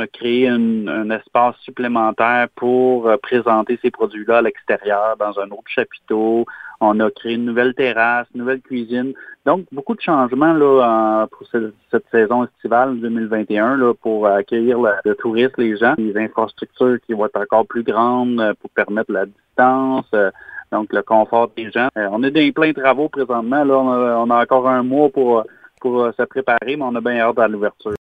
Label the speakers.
Speaker 1: on a créé un espace supplémentaire pour euh, présenter ces produits-là à l'extérieur dans un autre chapiteau. On a créé une nouvelle terrasse, une nouvelle cuisine. Donc, beaucoup de changements là, pour cette, saison estivale 2021 là, pour accueillir le, tourisme, les gens, les infrastructures qui vont être encore plus grandes euh, pour permettre la distance, euh, donc le confort des gens. on est dans plein de travaux présentement. Là, on a, on a encore un mois pour, pour se préparer, mais on a bien hâte à l'ouverture.